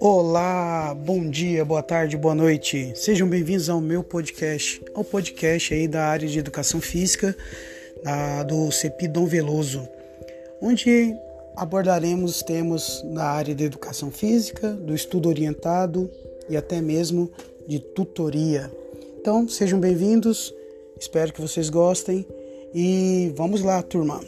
Olá, bom dia, boa tarde, boa noite. Sejam bem-vindos ao meu podcast, ao podcast aí da área de educação física da, do CEPI Dom Veloso, onde abordaremos temas da área de educação física, do estudo orientado e até mesmo de tutoria. Então, sejam bem-vindos, espero que vocês gostem e vamos lá, turma.